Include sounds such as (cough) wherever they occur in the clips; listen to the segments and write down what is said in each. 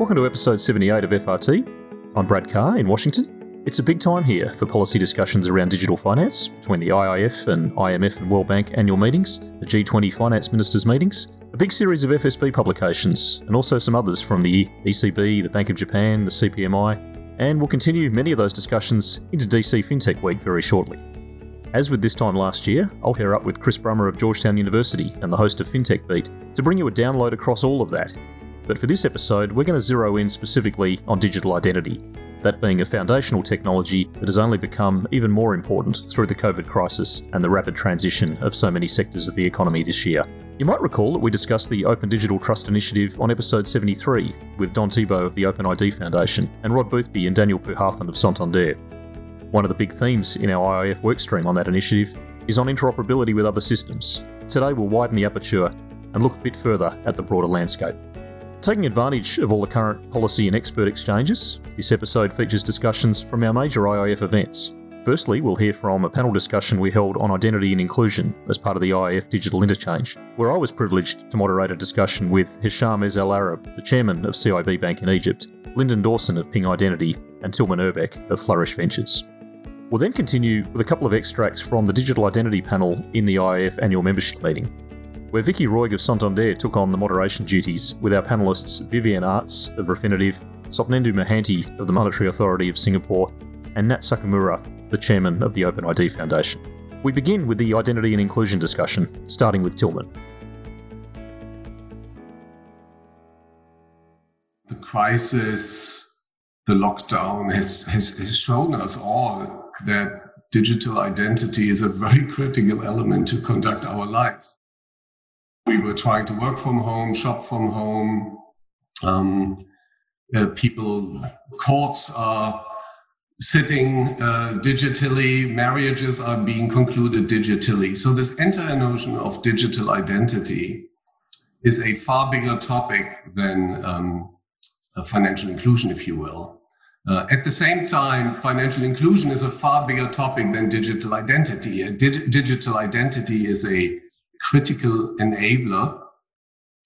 Welcome to episode 78 of FRT. I'm Brad Carr in Washington. It's a big time here for policy discussions around digital finance between the IIF and IMF and World Bank annual meetings, the G20 finance ministers' meetings, a big series of FSB publications, and also some others from the ECB, the Bank of Japan, the CPMI, and we'll continue many of those discussions into DC FinTech Week very shortly. As with this time last year, I'll pair up with Chris Brummer of Georgetown University and the host of FinTech Beat to bring you a download across all of that but for this episode, we're going to zero in specifically on digital identity, that being a foundational technology that has only become even more important through the COVID crisis and the rapid transition of so many sectors of the economy this year. You might recall that we discussed the Open Digital Trust Initiative on episode 73 with Don Thibeau of the Open ID Foundation and Rod Boothby and Daniel Puhathan of Santander. One of the big themes in our IIF workstream on that initiative is on interoperability with other systems. Today we'll widen the aperture and look a bit further at the broader landscape. Taking advantage of all the current policy and expert exchanges, this episode features discussions from our major IIF events. Firstly, we'll hear from a panel discussion we held on identity and inclusion as part of the IIF Digital Interchange, where I was privileged to moderate a discussion with Hisham Ezz Al-Arab, the chairman of CIB Bank in Egypt, Lyndon Dawson of Ping Identity, and Tilman Ehrbeck of Flourish Ventures. We'll then continue with a couple of extracts from the Digital Identity panel in the IIF annual membership meeting where Vicky Roig of Santander took on the moderation duties with our panellists Vivienne Artz of Refinitiv, Sopnendu Mohanty of the Monetary Authority of Singapore, and Nat Sakimura, the chairman of the Open ID Foundation. We begin with the identity and inclusion discussion, starting with Tilman. The crisis, the lockdown has, has, has shown us all that digital identity is a very critical element to conduct our lives we were trying to work from home, shop from home. Um, uh, people, courts are sitting uh, digitally, marriages are being concluded digitally. So, this entire notion of digital identity is a far bigger topic than um, financial inclusion, if you will. Uh, at the same time, financial inclusion is a far bigger topic than digital identity. Dig- digital identity is a critical enabler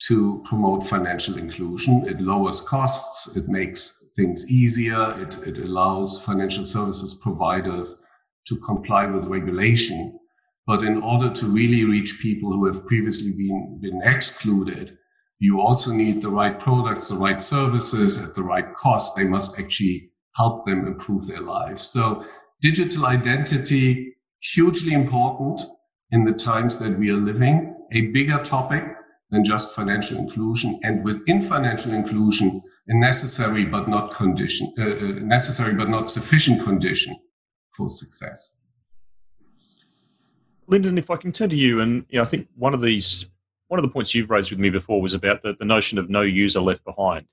to promote financial inclusion. It lowers costs, it makes things easier, it, it allows financial services providers to comply with regulation. But in order to really reach people who have previously been, been excluded, you also need the right products, the right services at the right cost. They must actually help them improve their lives. So digital identity, hugely important in the times that we are living, a bigger topic than just financial inclusion, and within financial inclusion, a necessary but not condition, uh, uh, necessary but not sufficient condition for success. Lyndon, if I can turn to you, and you know, I think one of these, one of the points you've raised with me before was about the, the notion of no user left behind.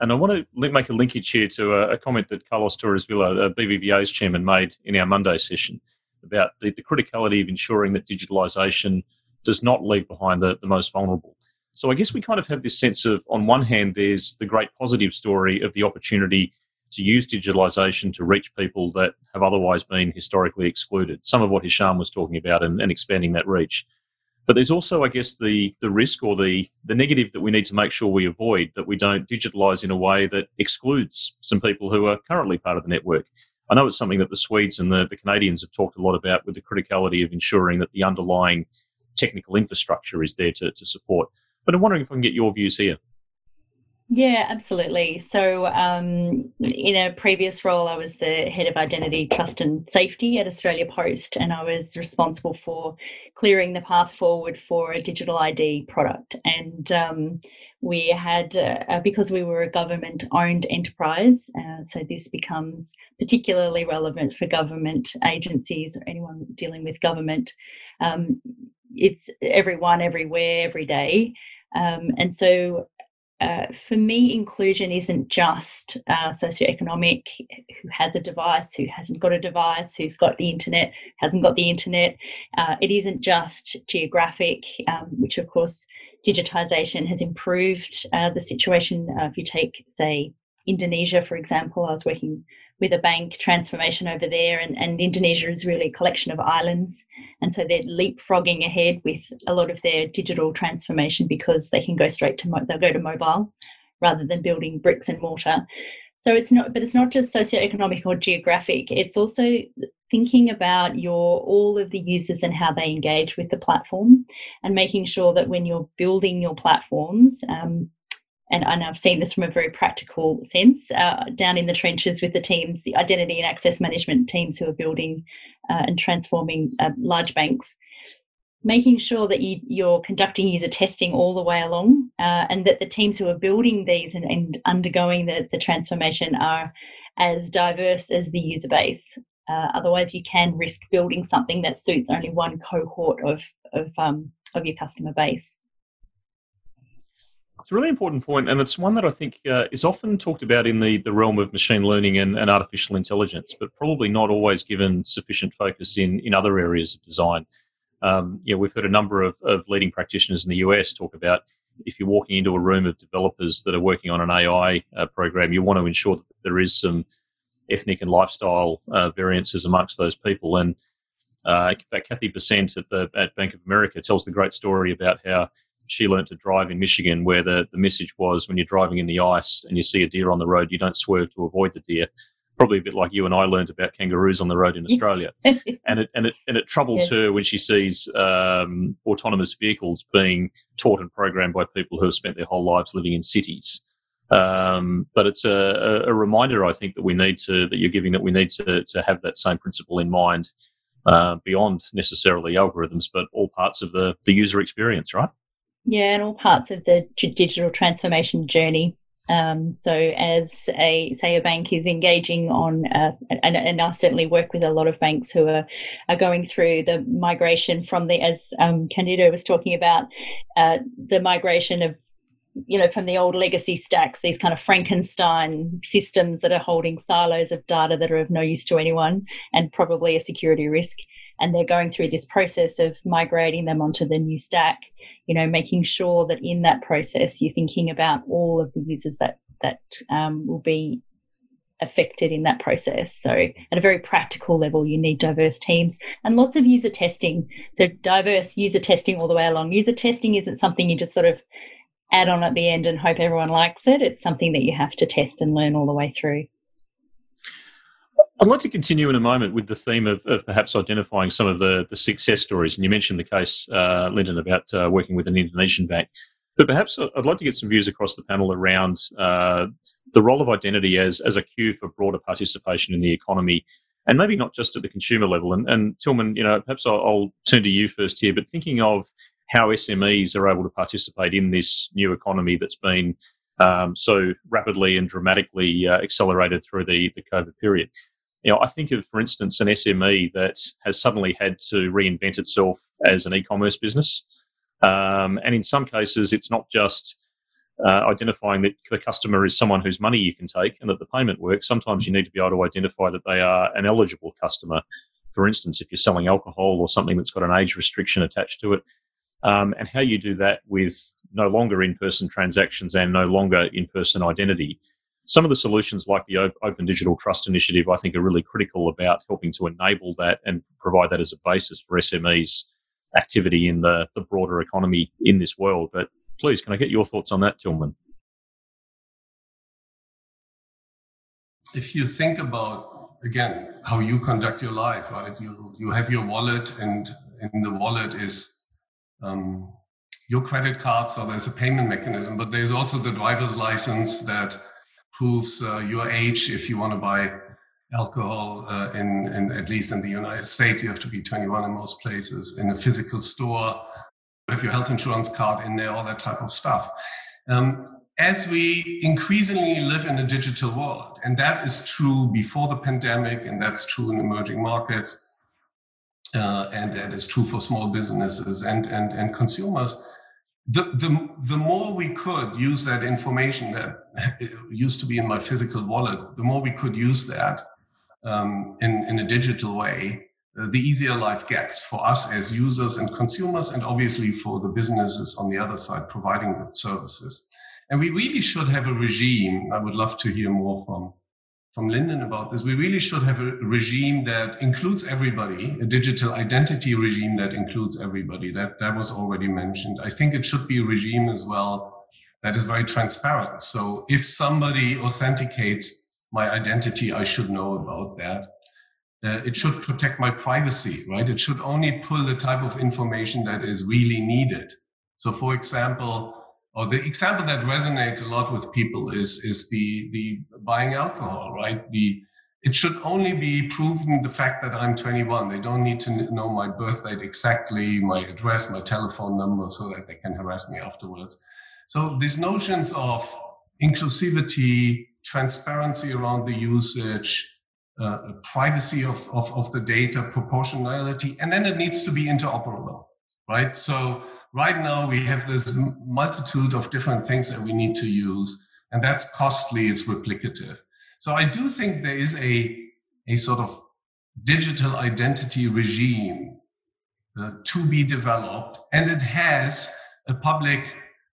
And I want to make a linkage here to a, a comment that Carlos Torres Vila, BBVA's chairman, made in our Monday session about the, the criticality of ensuring that digitalisation does not leave behind the, the most vulnerable. So I guess we kind of have this sense of, on one hand, there's the great positive story of the opportunity to use digitalisation to reach people that have otherwise been historically excluded. Some of what Hisham was talking about and, and expanding that reach. But there's also, I guess, the the risk or the the negative that we need to make sure we avoid that we don't digitalise in a way that excludes some people who are currently part of the network. I know it's something that the Swedes and the, the Canadians have talked a lot about with the criticality of ensuring that the underlying technical infrastructure is there to, to support. But I'm wondering if I can get your views here. Yeah, absolutely. So, um, in a previous role, I was the head of identity, trust, and safety at Australia Post, and I was responsible for clearing the path forward for a digital ID product. And um, we had, uh, because we were a government owned enterprise, uh, so this becomes particularly relevant for government agencies or anyone dealing with government. Um, it's everyone, everywhere, every day. Um, and so uh, for me, inclusion isn't just uh, socioeconomic, who has a device, who hasn't got a device, who's got the internet, hasn't got the internet. Uh, it isn't just geographic, um, which of course digitisation has improved uh, the situation. Uh, if you take, say, Indonesia, for example, I was working with a bank transformation over there, and, and Indonesia is really a collection of islands. And so they're leapfrogging ahead with a lot of their digital transformation because they can go straight to, mo- they'll go to mobile rather than building bricks and mortar. So it's not, but it's not just socioeconomic or geographic. It's also thinking about your all of the users and how they engage with the platform, and making sure that when you're building your platforms, um, and, and, I've seen this from a very practical sense uh, down in the trenches with the teams, the identity and access management teams who are building uh, and transforming uh, large banks making sure that you, are conducting user testing all the way along uh, and that the teams who are building these and, and undergoing the, the, transformation are as diverse as the user base. Uh, otherwise, you can risk building something that suits only one cohort of, of, um, of your customer base. It's a really important point, and it's one that I think uh, is often talked about in the, the realm of machine learning and, and artificial intelligence, but probably not always given sufficient focus in, in other areas of design. Um, you know, we've heard a number of, of leading practitioners in the US talk about if you're walking into a room of developers that are working on an AI uh, program, you want to ensure that there is some ethnic and lifestyle uh, variances amongst those people. And uh, in fact, Cathy Bessant at the at Bank of America tells the great story about how she learned to drive in Michigan, where the, the message was when you're driving in the ice and you see a deer on the road, you don't swerve to avoid the deer probably a bit like you and I learned about kangaroos on the road in Australia. (laughs) and it and it and it troubles yes. her when she sees um, autonomous vehicles being taught and programmed by people who have spent their whole lives living in cities. Um, but it's a, a, reminder, I think, that we need to that you're giving that we need to to have that same principle in mind uh, beyond necessarily algorithms, but all parts of the the user experience, right? Yeah, and all parts of the digital transformation journey. Um, so as a say a bank is engaging on, uh, and, and I certainly work with a lot of banks who are, are going through the migration from the, as um, Candido was talking about, uh, the migration of you know, from the old legacy stacks, these kind of Frankenstein systems that are holding silos of data that are of no use to anyone and probably a security risk. And they're going through this process of migrating them onto the new stack you know, making sure that in that process you're thinking about all of the users that that um, will be affected in that process. So, at a very practical level, you need diverse teams and lots of user testing. So, diverse user testing all the way along. User testing isn't something you just sort of add on at the end and hope everyone likes it. It's something that you have to test and learn all the way through. I'd like to continue in a moment with the theme of, of, perhaps identifying some of the, the success stories. And you mentioned the case, uh, Lyndon, about uh, working with an Indonesian bank. But perhaps I'd like to get some views across the panel around uh, the role of identity as, as a cue for broader participation in the economy, and maybe not just at the consumer level. And, and Tilman, you know, perhaps I'll, I'll turn to you first here, but thinking of how SMEs are able to participate in this new economy that's been um, so rapidly and dramatically uh, accelerated through the, the COVID period you know, I think of, for instance, an SME that has suddenly had to reinvent itself as an e-commerce business, um, and in some cases, it's not just uh, identifying that the customer is someone whose money you can take and that the payment works. Sometimes you need to be able to identify that they are an eligible customer. For instance, if you're selling alcohol or something that's got an age restriction attached to it, um, and how you do that with no longer in-person transactions and no longer in-person identity some of the solutions like the Open Digital Trust Initiative, I think, are really critical about helping to enable that and provide that as a basis for SMEs activity in the, the broader economy in this world. But please, can I get your thoughts on that, Tilman? If you think about, again, how you conduct your life, right? You, you have your wallet, and in the wallet is um, your credit card, so there's a payment mechanism, but there's also the driver's license that proves uh, your age if you want to buy alcohol uh, in, in at least in the United States. You have to be 21 in most places. In a physical store, have your health insurance card in there, all that type of stuff. Um, as we increasingly live in a digital world, and that is true before the pandemic, and that's true in emerging markets, uh, and that is true for small businesses and, and, and consumers the, the, the more we could use that information that (laughs) used to be in my physical wallet, the more we could use that um, in, in a digital way, uh, the easier life gets for us as users and consumers, and obviously for the businesses on the other side providing the services. And we really should have a regime. I would love to hear more from from Lyndon about this. We really should have a regime that includes everybody, a digital identity regime that includes everybody. That that was already mentioned. I think it should be a regime as well that is very transparent. So if somebody authenticates my identity, I should know about that. Uh, it should protect my privacy, right? It should only pull the type of information that is really needed. So, for example, or the example that resonates a lot with people is is the the buying alcohol, right? The it should only be proven the fact that I'm 21. They don't need to know my birth date exactly, my address, my telephone number, so that they can harass me afterwards. So these notions of inclusivity, transparency around the usage, uh, privacy of, of, of the data, proportionality, and then it needs to be interoperable, right? So right now we have this multitude of different things that we need to use, and that's costly, it's replicative. So I do think there is a, a sort of digital identity regime uh, to be developed, and it has a public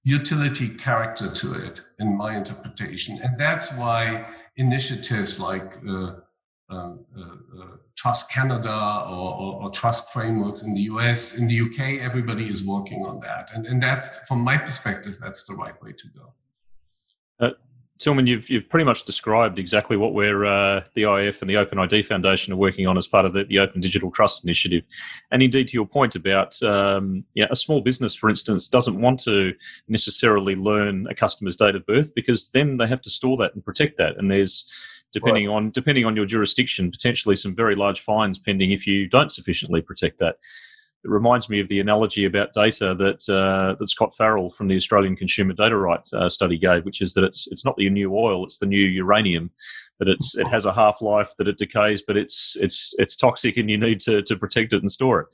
utility character to it, in my interpretation. And that's why initiatives like uh, Trust Canada or, or, or, Trust frameworks in the US, in the UK, everybody is working on that. And, and that's, from my perspective, that's the right way to go. Uh, Tilman, you've, you've pretty much described exactly what we're, uh, the IF and the Open ID Foundation are working on as part of the, the Open Digital Trust Initiative. And indeed, to your point about um, yeah, a small business, for instance, doesn't want to necessarily learn a customer's date of birth because then they have to store that and protect that. And there's depending right. on depending on your jurisdiction, potentially some very large fines pending if you don't sufficiently protect that. It reminds me of the analogy about data that uh, that Scott Farrell from the Australian Consumer Data Right uh, study gave, which is that it's it's not the new oil, it's the new uranium. That it's it has a half life, that it decays, but it's it's it's toxic, and you need to to protect it and store it.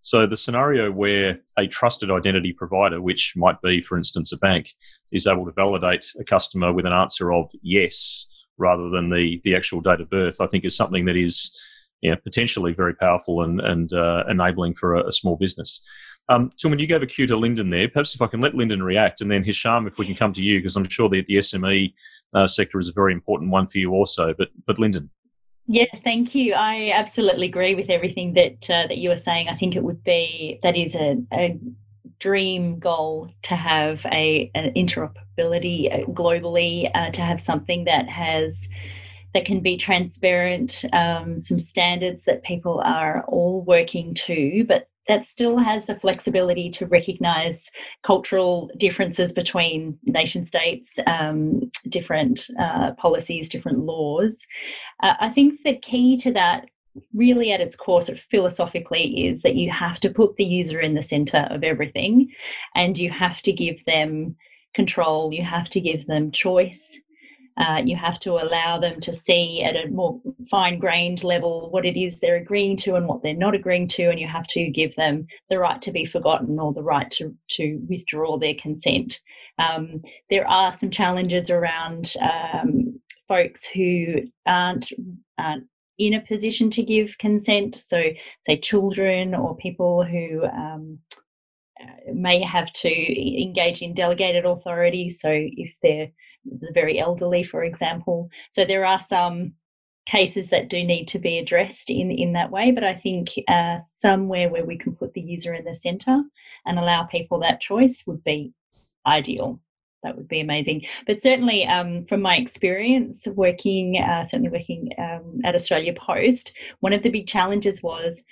So the scenario where a trusted identity provider, which might be, for instance, a bank, is able to validate a customer with an answer of yes, rather than the the actual date of birth, I think is something that is yeah, potentially very powerful and and uh, enabling for a, a small business. Um, Tilman, you gave a cue to Lyndon there. Perhaps if I can let Lyndon react, and then Hisham, if we can come to you, because I'm sure that the SME uh, sector is a very important one for you also. But but Lyndon. Yeah, thank you. I absolutely agree with everything that uh, that you were saying. I think it would be that is a, a dream goal to have a an interoperability uh, globally, uh, to have something that has that can be transparent, um, some standards that people are all working to, but that still has the flexibility to recognize cultural differences between nation states, um, different uh, policies, different laws. Uh, I think the key to that really at its core sort of philosophically is that you have to put the user in the center of everything and you have to give them control you have to give them choice uh, you have to allow them to see at a more fine grained level what it is they're agreeing to and what they're not agreeing to, and you have to give them the right to be forgotten or the right to, to withdraw their consent. Um, there are some challenges around um, folks who aren't, aren't in a position to give consent. So, say children or people who um, uh, may have to engage in delegated authority. So, if they're the very elderly, for example. So, there are some cases that do need to be addressed in in that way but i think uh, somewhere where we can put the user in the center and allow people that choice would be ideal that would be amazing. But certainly, um, from my experience working, uh, certainly working um, at Australia Post, one of the big challenges was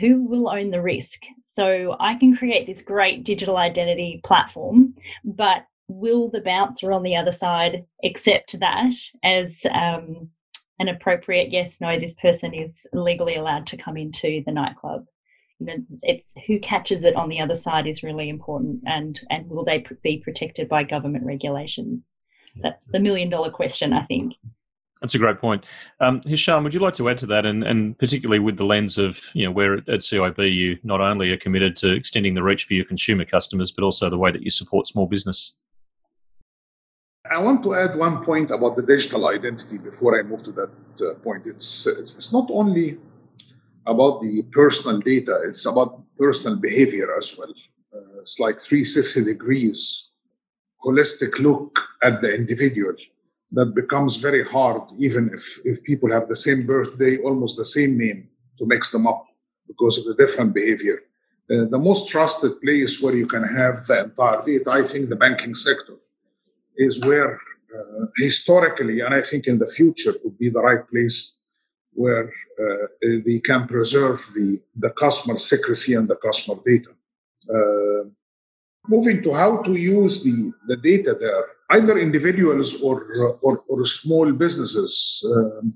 who will own the risk. So I can create this great digital identity platform, but will the bouncer on the other side accept that as um, an appropriate yes, no, this person is legally allowed to come into the nightclub? You know, it's who catches it on the other side is really important, and and will they be protected by government regulations? That's the million dollar question, I think. That's a great point. Um, Hisham, would you like to add to that, and, and particularly with the lens of you know where at CIB you not only are committed to extending the reach for your consumer customers, but also the way that you support small business. I want to add one point about the digital identity before I move to that uh, point. It's it's not only about the personal data, it's about personal behavior as well. Uh, it's like 360 degrees, holistic look at the individual that becomes very hard, even if, if people have the same birthday, almost the same name, to mix them up because of the different behavior. Uh, the most trusted place where you can have the entire data, I think, the banking sector. is where uh, historically, and I think in the future, would be the right place where uh, they can preserve the, the customer secrecy and the customer data. Uh, moving to how to use the, the data there, either individuals or, or, or small businesses. Um,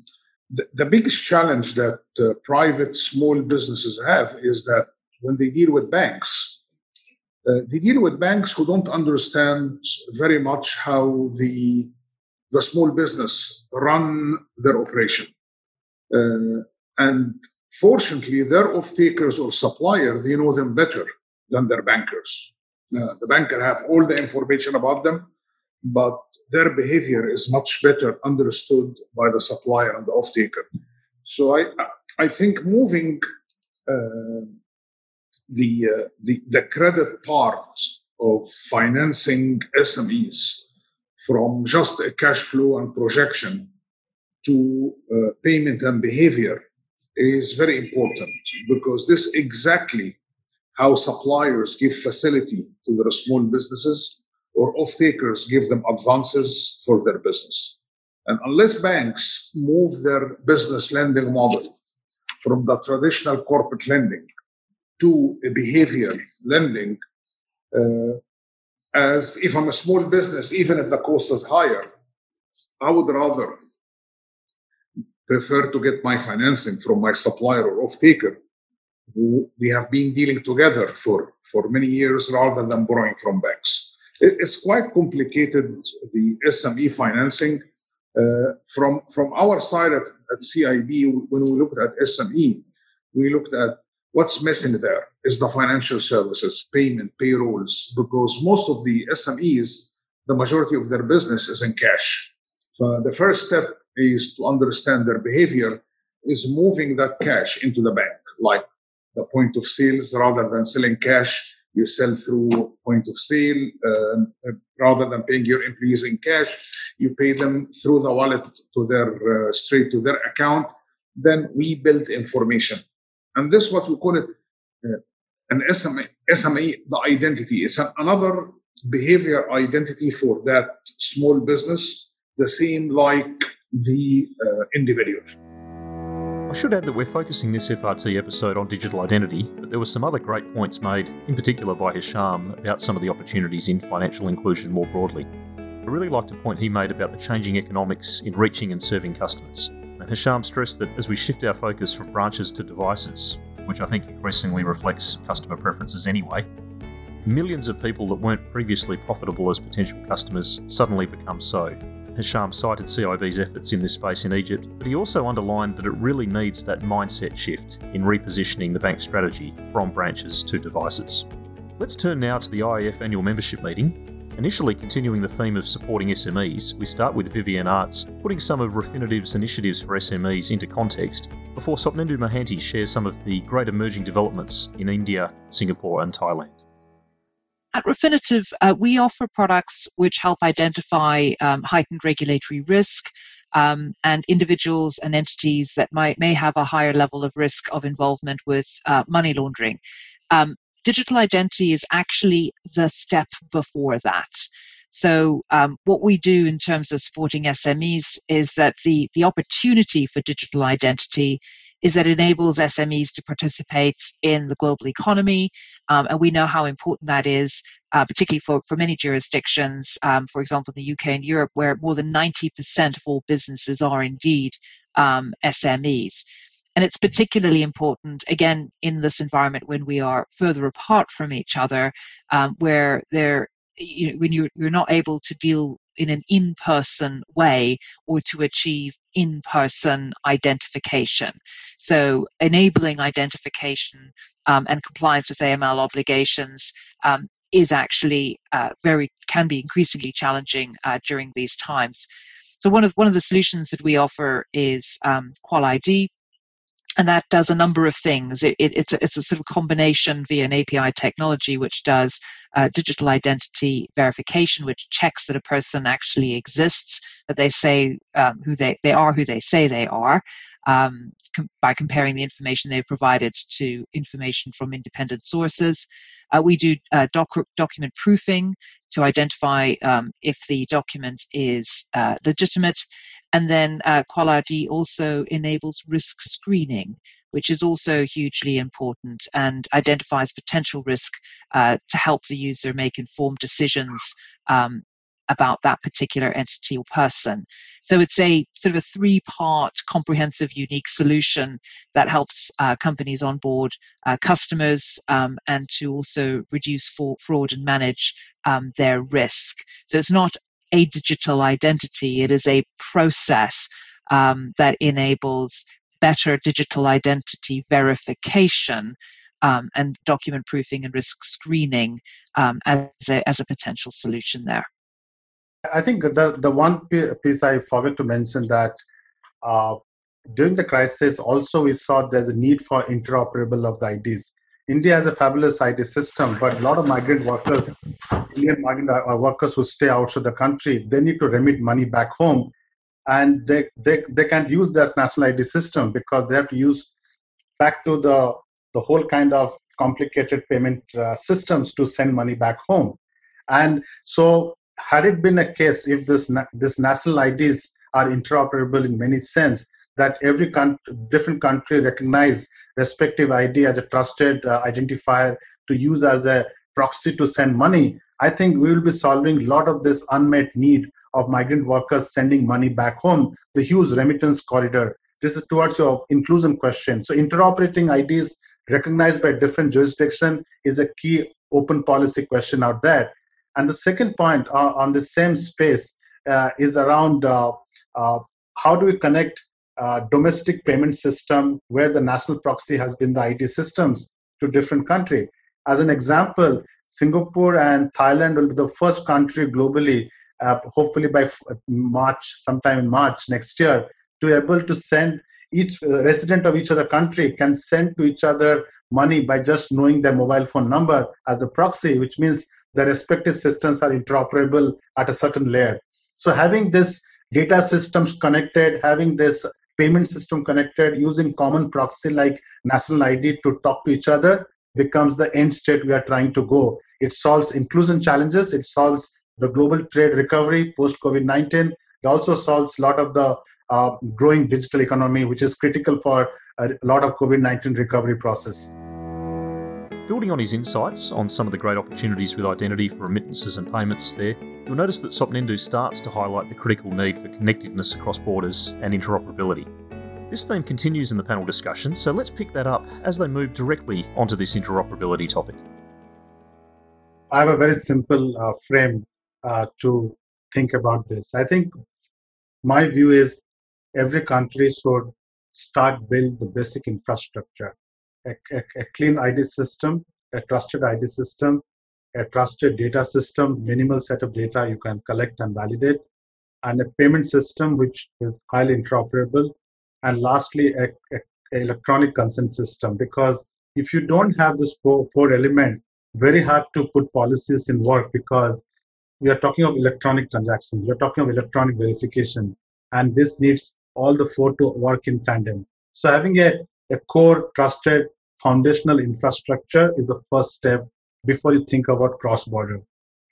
the, the, biggest challenge that uh, private small businesses have is that when they deal with banks, uh, they deal with banks who don't understand very much how the the small business run their operation. Uh, and fortunately, their off-takers or suppliers, they know them better than their bankers. Uh, the banker have all the information about them, but their behavior is much better understood by the supplier and the off-taker. So I, I think moving uh, the, uh, the the credit part of financing SMEs from just a cash flow and projection to uh, payment and behavior is very important because this exactly how suppliers give facility to their small businesses or off-takers give them advances for their business. And unless banks move their business lending model from the traditional corporate lending to a behavior lending, uh, as if I'm a small business, even if the cost is higher, I would rather prefer to get my financing from my supplier or off-taker who we have been dealing together for, for many years rather than borrowing from banks. it's quite complicated, the SME financing. Uh, from, from our side at, at CIB, when we looked at SME, we looked at what's missing there is the financial services, payment, payrolls, because most of the SMEs, the majority of their business is in cash. So the first step is to understand their behavior is moving that cash into the bank, like the point of sales rather than selling cash. You sell through point of sale uh, rather than paying your employees in cash. You pay them through the wallet to their uh, straight to their account. Then we build information and this what we call it uh, an SMA, SMA, the identity. It's an, another behavior identity for that small business, the same like the uh, individual. I should add that we're focusing this FRT episode on digital identity, but there were some other great points made, in particular by Hisham, about some of the opportunities in financial inclusion more broadly. I really liked a point he made about the changing economics in reaching and serving customers. And Hisham stressed that as we shift our focus from branches to devices, which I think increasingly reflects customer preferences anyway, millions of people that weren't previously profitable as potential customers suddenly become so. Hisham cited CIB's efforts in this space in Egypt, but he also underlined that it really needs that mindset shift in repositioning the bank's strategy from branches to devices. Let's turn now to the IIF annual membership meeting Initially continuing the theme of supporting SMEs, we start with Vivienne Artz, putting some of Refinitiv's initiatives for SMEs into context, before Sopnendu Mohanty shares some of the great emerging developments in India, Singapore, and Thailand. At Refinitiv, uh, we offer products which help identify um, heightened regulatory risk um, and individuals and entities that might may have a higher level of risk of involvement with uh, money laundering. Um, digital identity is actually the step before that. So, um, what we do in terms of supporting SMEs is that the, the opportunity for digital identity is that enables SMEs to participate in the global economy. Um, and we know how important that is, uh, particularly for, for many jurisdictions, um, for example, the UK and Europe, where more than 90% of all businesses are indeed um, SMEs. And it's particularly important, again, in this environment when we are further apart from each other, um, where there, you know, when you're, you're not able to deal in an in person way or to achieve in person identification. So, enabling identification um, and compliance with AML obligations um, is actually uh, very, can be increasingly challenging uh, during these times. So, one of, one of the solutions that we offer is um, QualID, and that does a number of things. It, it, it's, a, it's a sort of combination via an API technology which does uh, digital identity verification, which checks that a person actually exists, that they say um, who they, they are who they say they are, um, com- by comparing the information they've provided to information from independent sources. Uh, we do uh, doc- document proofing to identify um, if the document is uh, legitimate. And then uh, QualID also enables risk screening, which is also hugely important and identifies potential risk uh, to help the user make informed decisions um, about that particular entity or person. So it's a sort of a three part comprehensive unique solution that helps uh, companies onboard uh, customers um, and to also reduce for, fraud and manage um, their risk. So it's not a digital identity, it is a process um, that enables better digital identity verification um, and document proofing and risk screening um, as, a, as a potential solution there. I think the, the one piece I forgot to mention that uh, during the crisis, also we saw there's a need for interoperable of the IDs. India has a fabulous ID system, but a lot of migrant workers, Indian migrant uh, workers who stay outside the country, they need to remit money back home, and they they, they can't use that national ID system because they have to use back to the the whole kind of complicated payment uh, systems to send money back home, and so had it been a case if this this national IDs are interoperable in many sense, that every con- different country recognize respective ID as a trusted uh, identifier to use as a proxy to send money, I think we will be solving a lot of this unmet need of migrant workers sending money back home, the huge remittance corridor. This is towards your inclusion question. So interoperating IDs recognized by different jurisdiction is a key open policy question out there. And the second point uh, on the same space uh, is around uh, uh how do we connect uh, domestic payment system where the national proxy has been the ID systems to different country. As an example, Singapore and Thailand will be the first country globally, uh, hopefully by March, sometime in March next year, to able to send each uh, resident of each other country can send to each other money by just knowing their mobile phone number as the proxy, which means the respective systems are interoperable at a certain layer. So having this data systems connected, having this payment system connected using common proxy like national id to talk to each other becomes the end state we are trying to go it solves inclusion challenges it solves the global trade recovery post covid-19 it also solves a lot of the uh, growing digital economy which is critical for a lot of covid-19 recovery process Building on his insights on some of the great opportunities with identity for remittances and payments there, you'll notice that Sopnendu starts to highlight the critical need for connectedness across borders and interoperability. This theme continues in the panel discussion, so let's pick that up as they move directly onto this interoperability topic. I have a very simple uh, frame uh, to think about this. I think my view is every country should start build the basic infrastructure a, a, a clean ID system, a trusted ID system, a trusted data system, minimal set of data you can collect and validate, and a payment system which is highly interoperable, and lastly, a, a, a electronic consent system. Because if you don't have this four, four element, very hard to put policies in work because we are talking of electronic transactions, we are talking of electronic verification, and this needs all the four to work in tandem. So having a, a core trusted foundational infrastructure is the first step before you think about cross border.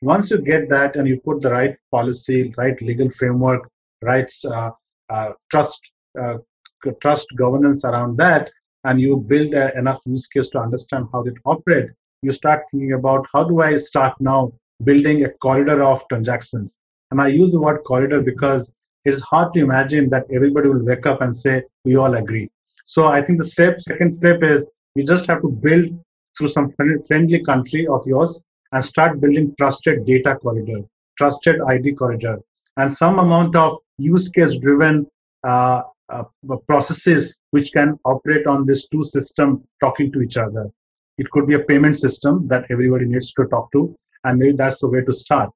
Once you get that and you put the right policy, right legal framework, right uh, uh, trust uh, trust governance around that, and you build enough use case to understand how it operate, you start thinking about how do I start now building a corridor of transactions. And I use the word corridor because it's hard to imagine that everybody will wake up and say we all agree. So I think the step, second step is you just have to build through some friendly country of yours and start building trusted data corridor, trusted ID corridor, and some amount of use case driven uh, uh, processes which can operate on this two system talking to each other. It could be a payment system that everybody needs to talk to, and maybe that's the way to start.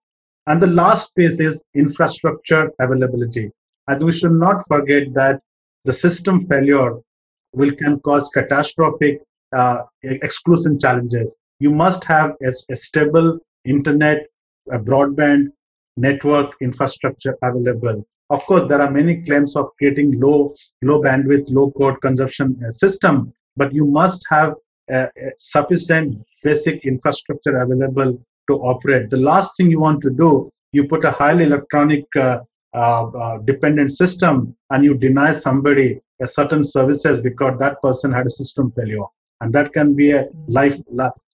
And the last piece is infrastructure availability. And we should not forget that the system failure will can cause catastrophic uh, exclusion challenges. You must have a, a, stable internet, a broadband, network infrastructure available. Of course, there are many claims of creating low, low bandwidth, low code consumption uh, system, but you must have uh, sufficient basic infrastructure available to operate. The last thing you want to do, you put a highly electronic uh, uh, uh, dependent system and you deny somebody a certain services because that person had a system failure. And that can be a life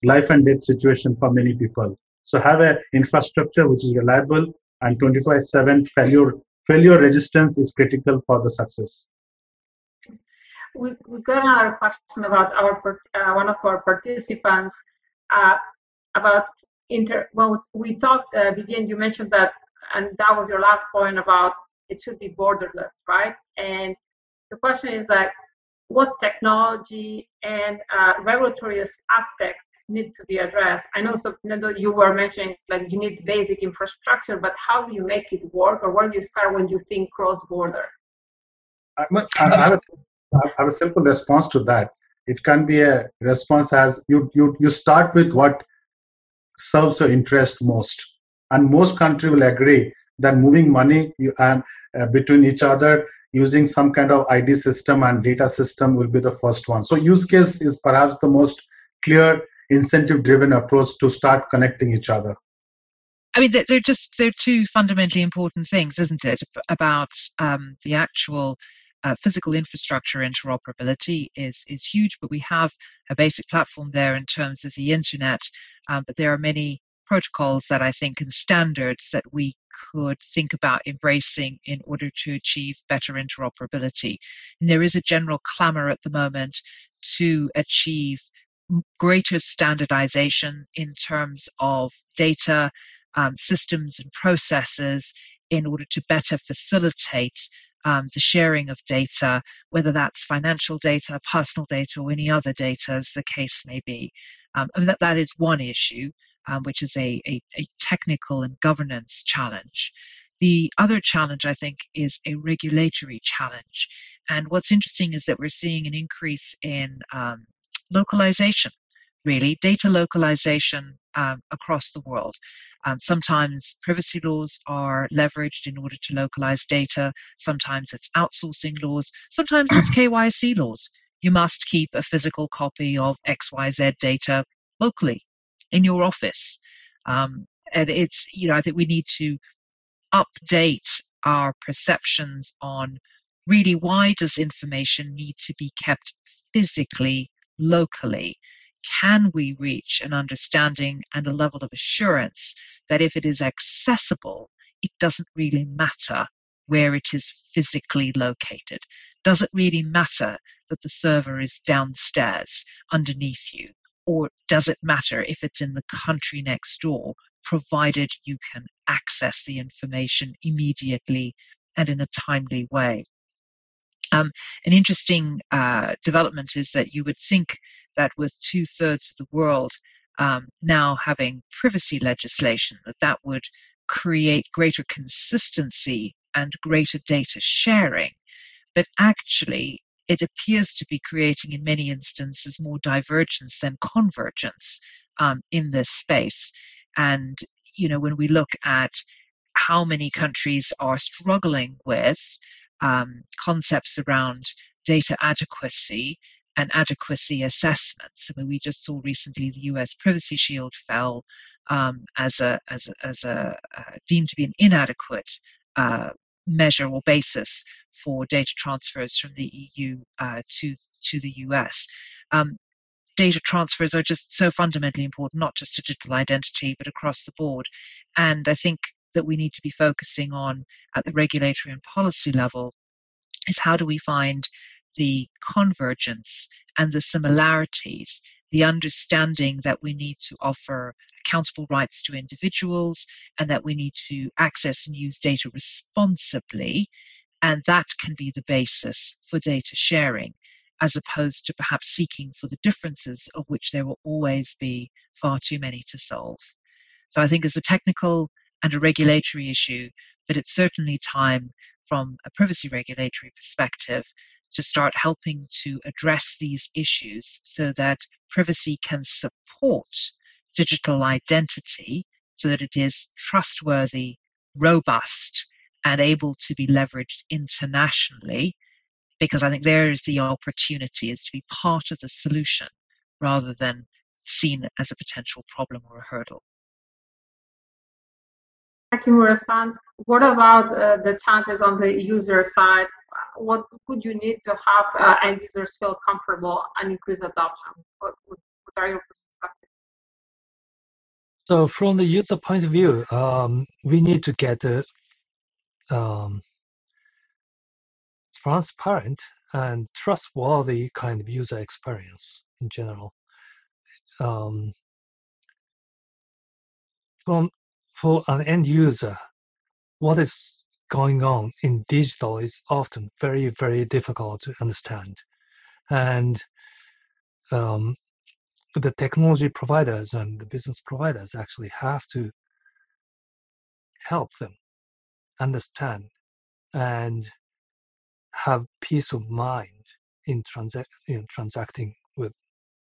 life and death situation for many people. So have an infrastructure which is reliable and 24 7 failure failure resistance is critical for the success. We, we got another question about our uh, one of our participants uh, about inter well we talked uh, Vivienne you mentioned that and that was your last point about it should be borderless, right? And the question is like, what technology and uh, regulatory aspects need to be addressed? I know, so you were mentioning like you need basic infrastructure, but how do you make it work, or where do you start when you think cross-border? I have, a, I have a simple response to that. It can be a response as you you you start with what serves your interest most and most countries will agree that moving money you, uh, between each other using some kind of id system and data system will be the first one so use case is perhaps the most clear incentive driven approach to start connecting each other I mean, they're just they're two fundamentally important things, isn't it? About um, the actual uh, physical infrastructure interoperability is is huge, but we have a basic platform there in terms of the internet. Um, but there are many protocols that I think and standards that we could think about embracing in order to achieve better interoperability. And there is a general clamor at the moment to achieve greater standardization in terms of data, um, systems, and processes in order to better facilitate um, the sharing of data, whether that's financial data, personal data, or any other data, as the case may be. Um, and that, that is one issue um, which is a, a, a technical and governance challenge. The other challenge, I think, is a regulatory challenge. And what's interesting is that we're seeing an increase in um, localization, really, data localization um, across the world. Um, sometimes privacy laws are leveraged in order to localize data. Sometimes it's outsourcing laws. Sometimes it's (coughs) KYC laws. You must keep a physical copy of XYZ data locally in your office. Um, and it's, you know, I think we need to update our perceptions on really why does information need to be kept physically, locally? Can we reach an understanding and a level of assurance that if it is accessible, it doesn't really matter where it is physically located? Does it really matter that the server is downstairs underneath you? or does it matter if it's in the country next door, provided you can access the information immediately and in a timely way? Um, an interesting uh, development is that you would think that with two thirds of the world um, now having privacy legislation, that that would create greater consistency and greater data sharing. But actually, it appears to be creating, in many instances, more divergence than convergence um, in this space. And, you know, when we look at how many countries are struggling with um, concepts around data adequacy and adequacy assessments. I mean, we just saw recently the U.S. Privacy Shield fell um, as a as a, as a uh, deemed to be an inadequate uh, measure or basis for data transfers from the EU uh, to to the US. Um, data transfers are just so fundamentally important, not just digital identity, but across the board. And I think that we need to be focusing on at the regulatory and policy level is how do we find the convergence and the similarities, the understanding that we need to offer accountable rights to individuals and that we need to access and use data responsibly. And that can be the basis for data sharing, as opposed to perhaps seeking for the differences of which there will always be far too many to solve. So I think it's a technical and a regulatory issue, but it's certainly time from a privacy regulatory perspective to start helping to address these issues so that privacy can support digital identity so that it is trustworthy, robust, and able to be leveraged internationally. Because I think there is the opportunity is to be part of the solution rather than seen as a potential problem or a hurdle. Thank you, Murasan. What about uh, the challenges on the user side? What would you need to have uh, end users feel comfortable and increase adoption? What, are your perspectives? So, from the user point of view, um, we need to get a um, transparent and trustworthy kind of user experience in general. Um, from for an end user, what is going on in digital is often very, very difficult to understand. And um, the technology providers and the business providers actually have to help them understand and have peace of mind in, transa- in transacting with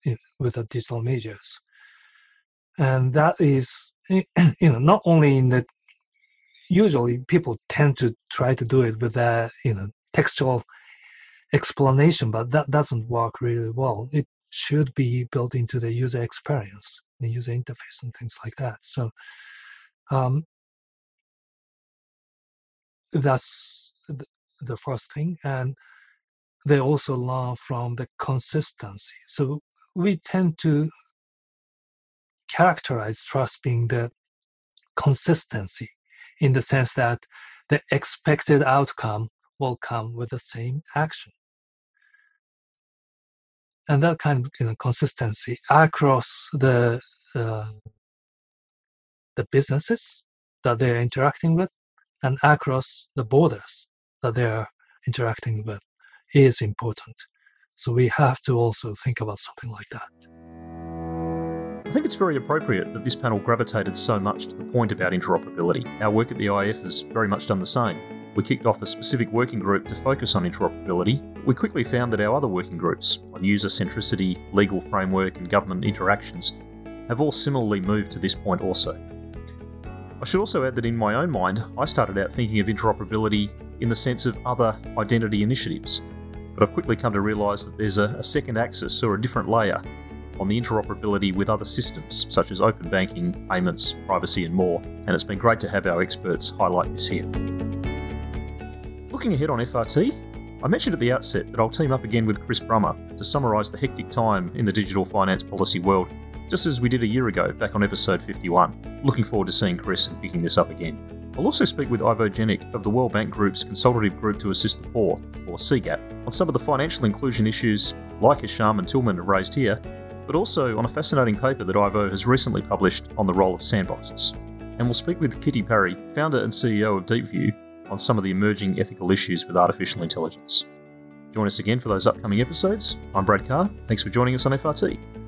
in, with the digital medias and that is (clears throat) you know not only in the usually people tend to try to do it with a you know textual explanation but that doesn't work really well. It should be built into the user experience the user interface and things like that. So um, that's the first thing. And they also learn from the consistency. So we tend to characterize trust being the consistency in the sense that the expected outcome will come with the same action. And that kind of you know, consistency across the uh, the businesses that they're interacting with and across the borders that they're interacting with is important. So we have to also think about something like that. I think it's very appropriate that this panel gravitated so much to the point about interoperability. Our work at the IIF has very much done the same. We kicked off a specific working group to focus on interoperability. We quickly found that our other working groups on user centricity, legal framework, and government interactions have all similarly moved to this point also. I should also add that in my own mind, I started out thinking of interoperability in the sense of other identity initiatives. But I've quickly come to realise that there's a, a second axis or a different layer on the interoperability with other systems such as open banking, payments, privacy, and more, and it's been great to have our experts highlight this here. Looking ahead on FRT, I mentioned at the outset that I'll team up again with Chris Brummer to summarise the hectic time in the digital finance policy world, just as we did a year ago back on episode 51. Looking forward to seeing Chris and picking this up again. I'll also speak with Ivo Jenik of the World Bank Group's Consultative Group to Assist the Poor, or CGAP, on some of the financial inclusion issues like Hisham and Tilman have raised here, but also on a fascinating paper that Ivo has recently published on the role of sandboxes. And we'll speak with Kitty Parry, founder and CEO of DeepView, on some of the emerging ethical issues with artificial intelligence. Join us again for those upcoming episodes. I'm Brad Carr. Thanks for joining us on FRT.